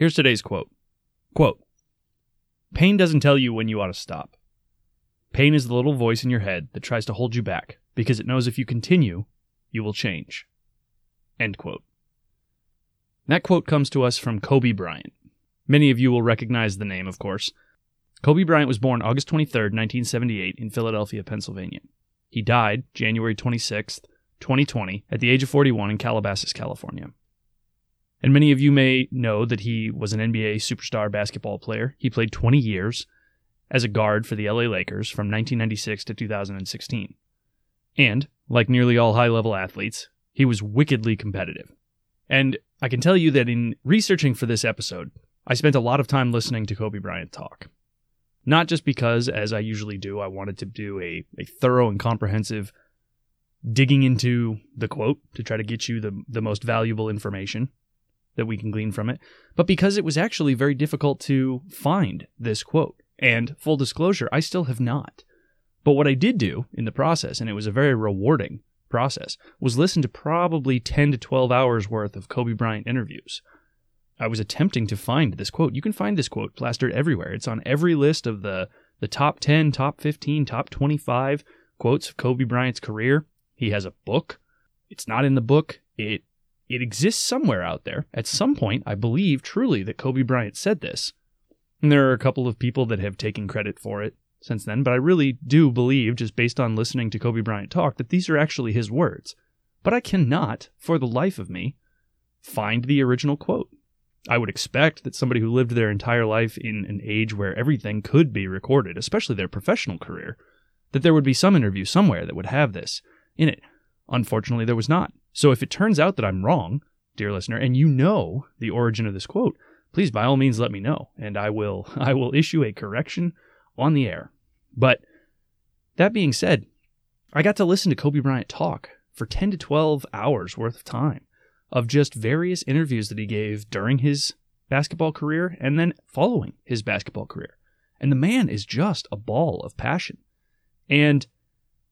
Here's today's quote. Quote Pain doesn't tell you when you ought to stop. Pain is the little voice in your head that tries to hold you back because it knows if you continue, you will change. End quote. That quote comes to us from Kobe Bryant. Many of you will recognize the name, of course. Kobe Bryant was born August 23, 1978, in Philadelphia, Pennsylvania. He died January 26, 2020, at the age of 41 in Calabasas, California. And many of you may know that he was an NBA superstar basketball player. He played 20 years as a guard for the LA Lakers from 1996 to 2016. And, like nearly all high level athletes, he was wickedly competitive. And I can tell you that in researching for this episode, I spent a lot of time listening to Kobe Bryant talk. Not just because, as I usually do, I wanted to do a, a thorough and comprehensive digging into the quote to try to get you the, the most valuable information that we can glean from it, but because it was actually very difficult to find this quote. And full disclosure, I still have not. But what I did do in the process, and it was a very rewarding process, was listen to probably 10 to 12 hours worth of Kobe Bryant interviews. I was attempting to find this quote. You can find this quote plastered everywhere. It's on every list of the, the top 10, top 15, top 25 quotes of Kobe Bryant's career. He has a book. It's not in the book. It it exists somewhere out there. At some point, I believe truly that Kobe Bryant said this. And there are a couple of people that have taken credit for it since then, but I really do believe, just based on listening to Kobe Bryant talk, that these are actually his words. But I cannot, for the life of me, find the original quote. I would expect that somebody who lived their entire life in an age where everything could be recorded, especially their professional career, that there would be some interview somewhere that would have this in it. Unfortunately, there was not. So if it turns out that I'm wrong, dear listener, and you know the origin of this quote, please by all means let me know, and I will I will issue a correction on the air. But that being said, I got to listen to Kobe Bryant talk for 10 to 12 hours worth of time of just various interviews that he gave during his basketball career and then following his basketball career. And the man is just a ball of passion. And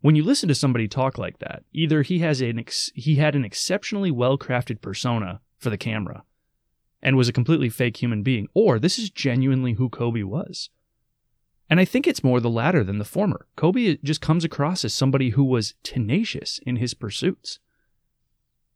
when you listen to somebody talk like that, either he has an ex- he had an exceptionally well-crafted persona for the camera and was a completely fake human being, or this is genuinely who Kobe was. And I think it's more the latter than the former. Kobe just comes across as somebody who was tenacious in his pursuits.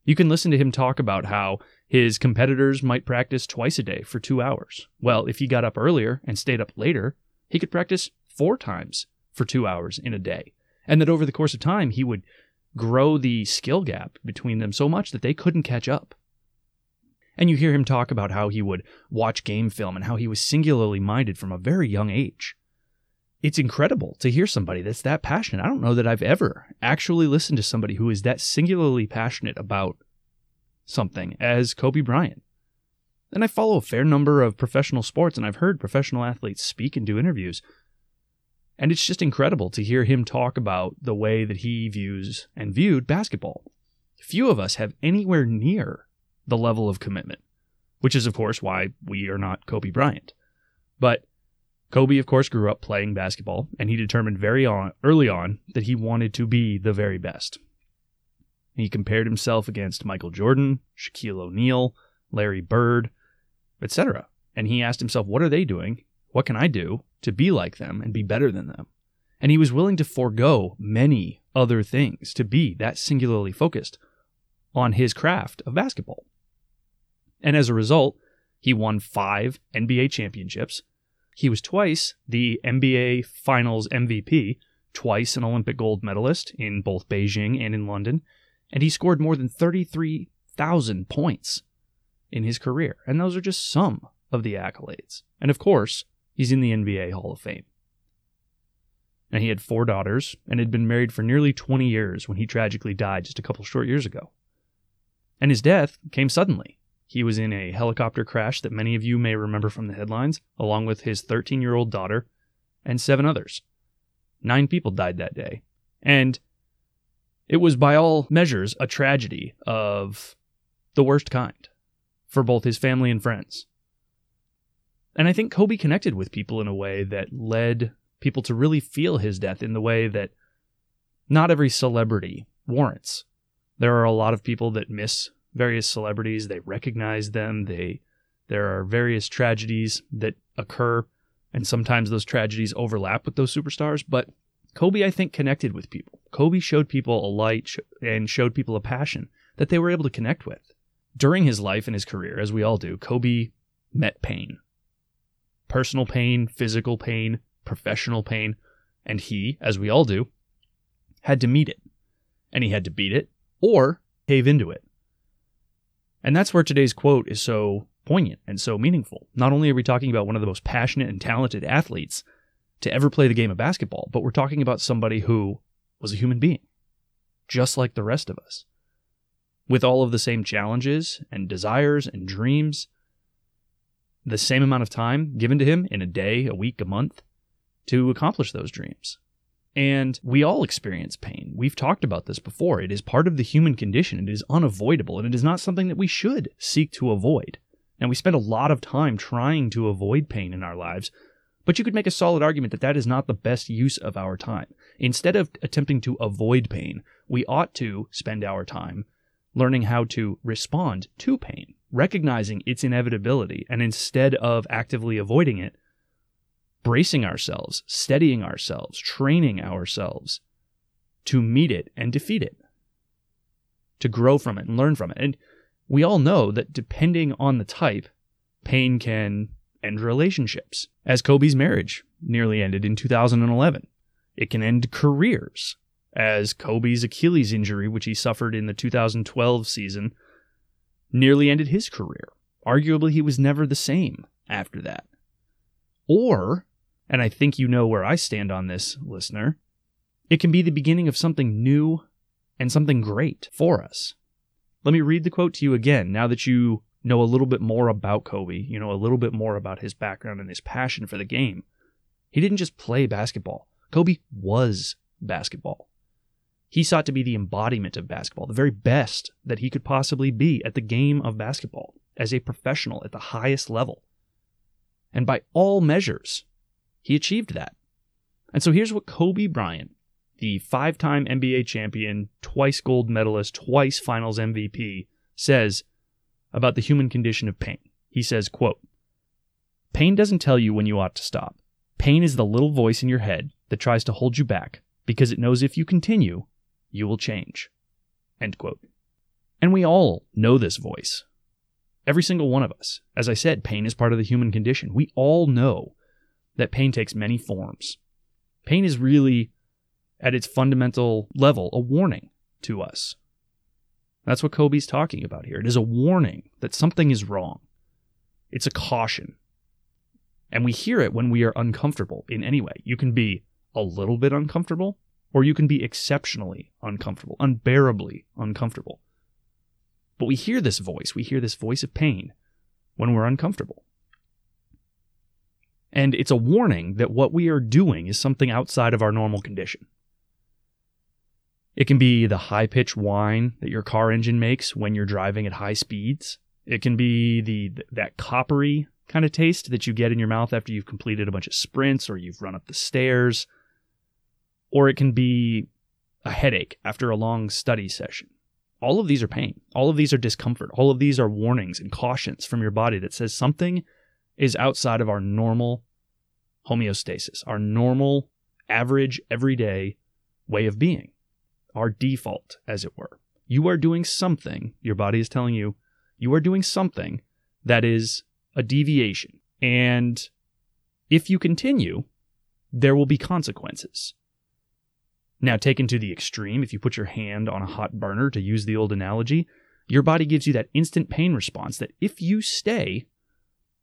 You can listen to him talk about how his competitors might practice twice a day for two hours. Well, if he got up earlier and stayed up later, he could practice four times for two hours in a day. And that over the course of time, he would grow the skill gap between them so much that they couldn't catch up. And you hear him talk about how he would watch game film and how he was singularly minded from a very young age. It's incredible to hear somebody that's that passionate. I don't know that I've ever actually listened to somebody who is that singularly passionate about something as Kobe Bryant. And I follow a fair number of professional sports, and I've heard professional athletes speak and do interviews. And it's just incredible to hear him talk about the way that he views and viewed basketball. Few of us have anywhere near the level of commitment, which is, of course, why we are not Kobe Bryant. But Kobe, of course, grew up playing basketball, and he determined very on, early on that he wanted to be the very best. He compared himself against Michael Jordan, Shaquille O'Neal, Larry Bird, etc. And he asked himself, what are they doing? What can I do to be like them and be better than them? And he was willing to forego many other things to be that singularly focused on his craft of basketball. And as a result, he won five NBA championships. He was twice the NBA Finals MVP, twice an Olympic gold medalist in both Beijing and in London, and he scored more than 33,000 points in his career. And those are just some of the accolades. And of course, he's in the NBA Hall of Fame. Now, he had four daughters and had been married for nearly 20 years when he tragically died just a couple short years ago. And his death came suddenly. He was in a helicopter crash that many of you may remember from the headlines, along with his 13 year old daughter and seven others. Nine people died that day. And it was, by all measures, a tragedy of the worst kind for both his family and friends. And I think Kobe connected with people in a way that led people to really feel his death in the way that not every celebrity warrants. There are a lot of people that miss various celebrities, they recognize them, they there are various tragedies that occur and sometimes those tragedies overlap with those superstars, but Kobe I think connected with people. Kobe showed people a light and showed people a passion that they were able to connect with. During his life and his career, as we all do, Kobe met pain. Personal pain, physical pain, professional pain, and he, as we all do, had to meet it. And he had to beat it or cave into it. And that's where today's quote is so poignant and so meaningful. Not only are we talking about one of the most passionate and talented athletes to ever play the game of basketball, but we're talking about somebody who was a human being, just like the rest of us, with all of the same challenges and desires and dreams, the same amount of time given to him in a day, a week, a month to accomplish those dreams. And we all experience pain. We've talked about this before. It is part of the human condition. It is unavoidable, and it is not something that we should seek to avoid. And we spend a lot of time trying to avoid pain in our lives. But you could make a solid argument that that is not the best use of our time. Instead of attempting to avoid pain, we ought to spend our time learning how to respond to pain, recognizing its inevitability, and instead of actively avoiding it, bracing ourselves, steadying ourselves, training ourselves to meet it and defeat it, to grow from it and learn from it. And we all know that depending on the type, pain can end relationships, as Kobe's marriage nearly ended in 2011. It can end careers, as Kobe's Achilles injury, which he suffered in the 2012 season, nearly ended his career. Arguably, he was never the same after that. Or, and I think you know where I stand on this, listener, it can be the beginning of something new and something great for us. Let me read the quote to you again now that you know a little bit more about Kobe, you know a little bit more about his background and his passion for the game. He didn't just play basketball, Kobe was basketball. He sought to be the embodiment of basketball, the very best that he could possibly be at the game of basketball as a professional at the highest level. And by all measures, he achieved that. And so here's what Kobe Bryant the five time NBA champion, twice gold medalist, twice finals MVP, says about the human condition of pain. He says, quote, Pain doesn't tell you when you ought to stop. Pain is the little voice in your head that tries to hold you back because it knows if you continue, you will change. End quote. And we all know this voice. Every single one of us. As I said, pain is part of the human condition. We all know that pain takes many forms. Pain is really at its fundamental level, a warning to us. That's what Kobe's talking about here. It is a warning that something is wrong. It's a caution. And we hear it when we are uncomfortable in any way. You can be a little bit uncomfortable, or you can be exceptionally uncomfortable, unbearably uncomfortable. But we hear this voice, we hear this voice of pain when we're uncomfortable. And it's a warning that what we are doing is something outside of our normal condition. It can be the high pitched whine that your car engine makes when you're driving at high speeds. It can be the that coppery kind of taste that you get in your mouth after you've completed a bunch of sprints or you've run up the stairs. Or it can be a headache after a long study session. All of these are pain. All of these are discomfort. All of these are warnings and cautions from your body that says something is outside of our normal homeostasis, our normal, average, everyday way of being our default, as it were. You are doing something, your body is telling you, you are doing something that is a deviation. And if you continue, there will be consequences. Now, taken to the extreme, if you put your hand on a hot burner, to use the old analogy, your body gives you that instant pain response that if you stay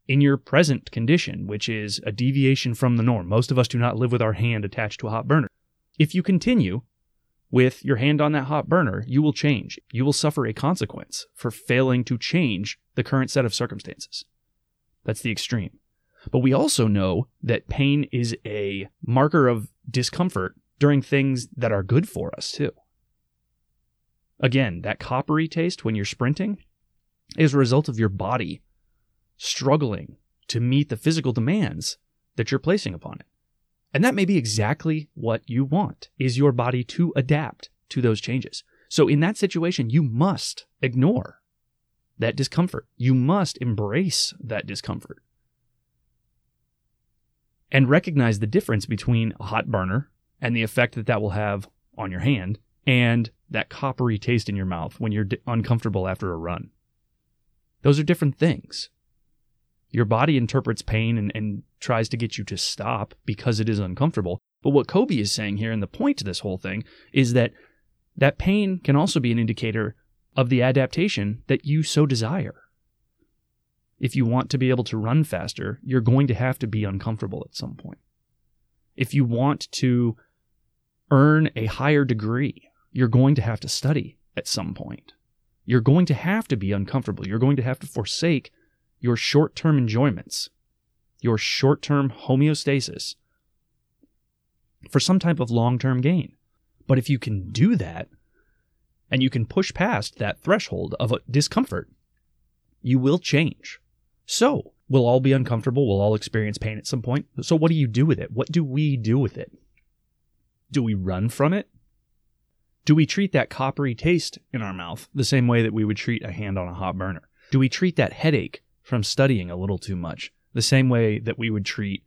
in your present condition, which is a deviation from the norm, most of us do not live with our hand attached to a hot burner. If you continue, with your hand on that hot burner, you will change. You will suffer a consequence for failing to change the current set of circumstances. That's the extreme. But we also know that pain is a marker of discomfort during things that are good for us, too. Again, that coppery taste when you're sprinting is a result of your body struggling to meet the physical demands that you're placing upon it. And that may be exactly what you want is your body to adapt to those changes. So in that situation, you must ignore that discomfort. You must embrace that discomfort. And recognize the difference between a hot burner and the effect that that will have on your hand and that coppery taste in your mouth when you're uncomfortable after a run. Those are different things. Your body interprets pain and, and tries to get you to stop because it is uncomfortable. But what Kobe is saying here, and the point to this whole thing, is that that pain can also be an indicator of the adaptation that you so desire. If you want to be able to run faster, you're going to have to be uncomfortable at some point. If you want to earn a higher degree, you're going to have to study at some point. You're going to have to be uncomfortable. You're going to have to forsake your short term enjoyments, your short term homeostasis for some type of long term gain. But if you can do that, and you can push past that threshold of discomfort, you will change. So, we'll all be uncomfortable. We'll all experience pain at some point. So, what do you do with it? What do we do with it? Do we run from it? Do we treat that coppery taste in our mouth the same way that we would treat a hand on a hot burner? Do we treat that headache from studying a little too much the same way that we would treat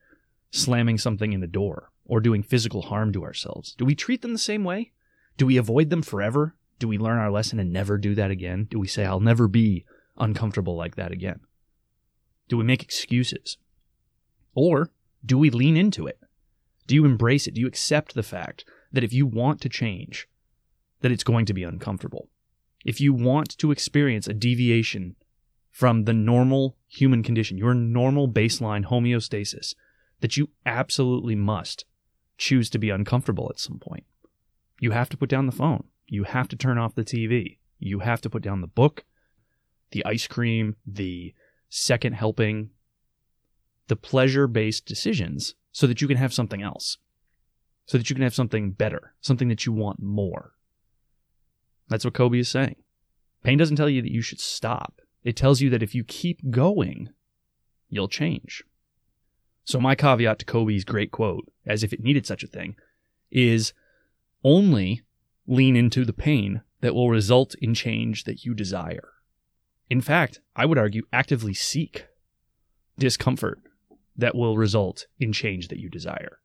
slamming something in the door or doing physical harm to ourselves? Do we treat them the same way? Do we avoid them forever? Do we learn our lesson and never do that again? Do we say, I'll never be uncomfortable like that again? Do we make excuses? Or do we lean into it? Do you embrace it? Do you accept the fact that if you want to change, that it's going to be uncomfortable? If you want to experience a deviation from the normal human condition, your normal baseline homeostasis, that you absolutely must choose to be uncomfortable at some point. You have to put down the phone. You have to turn off the TV. You have to put down the book, the ice cream, the second helping, the pleasure based decisions so that you can have something else, so that you can have something better, something that you want more. That's what Kobe is saying. Pain doesn't tell you that you should stop, it tells you that if you keep going, you'll change. So, my caveat to Kobe's great quote, as if it needed such a thing, is only lean into the pain that will result in change that you desire. In fact, I would argue actively seek discomfort that will result in change that you desire.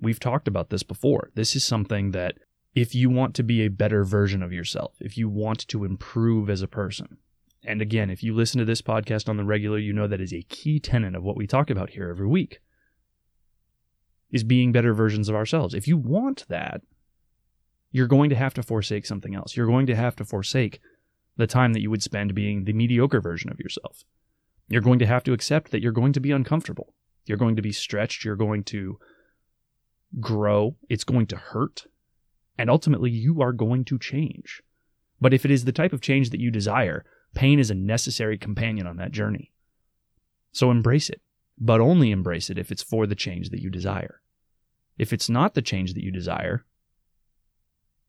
We've talked about this before. This is something that if you want to be a better version of yourself, if you want to improve as a person, and again, if you listen to this podcast on the regular, you know that is a key tenet of what we talk about here every week is being better versions of ourselves. If you want that, you're going to have to forsake something else. You're going to have to forsake the time that you would spend being the mediocre version of yourself. You're going to have to accept that you're going to be uncomfortable. You're going to be stretched. You're going to grow. It's going to hurt. And ultimately, you are going to change. But if it is the type of change that you desire, pain is a necessary companion on that journey. So embrace it, but only embrace it if it's for the change that you desire. If it's not the change that you desire,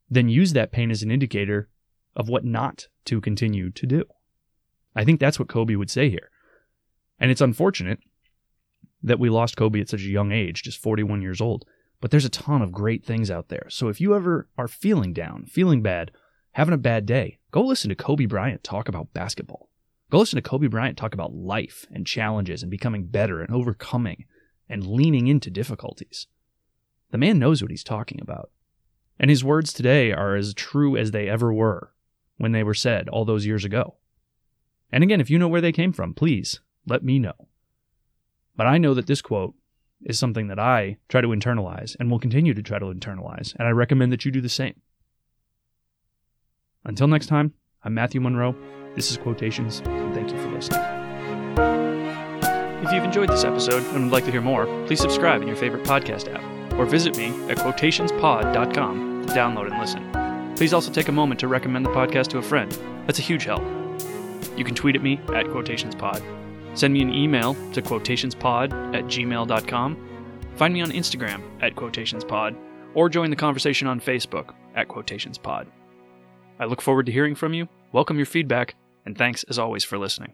then use that pain as an indicator of what not to continue to do. I think that's what Kobe would say here. And it's unfortunate that we lost Kobe at such a young age, just 41 years old. But there's a ton of great things out there. So if you ever are feeling down, feeling bad, having a bad day, go listen to Kobe Bryant talk about basketball. Go listen to Kobe Bryant talk about life and challenges and becoming better and overcoming and leaning into difficulties. The man knows what he's talking about. And his words today are as true as they ever were when they were said all those years ago. And again, if you know where they came from, please let me know. But I know that this quote is something that I try to internalize and will continue to try to internalize, and I recommend that you do the same. Until next time, I'm Matthew Monroe. This is Quotations, and thank you for listening. If you've enjoyed this episode and would like to hear more, please subscribe in your favorite podcast app. or visit me at quotationspod.com to download and listen. Please also take a moment to recommend the podcast to a friend. That's a huge help. You can tweet at me at quotationspod. Send me an email to quotationspod at gmail.com. Find me on Instagram at quotationspod, or join the conversation on Facebook at quotationspod. I look forward to hearing from you, welcome your feedback, and thanks as always for listening.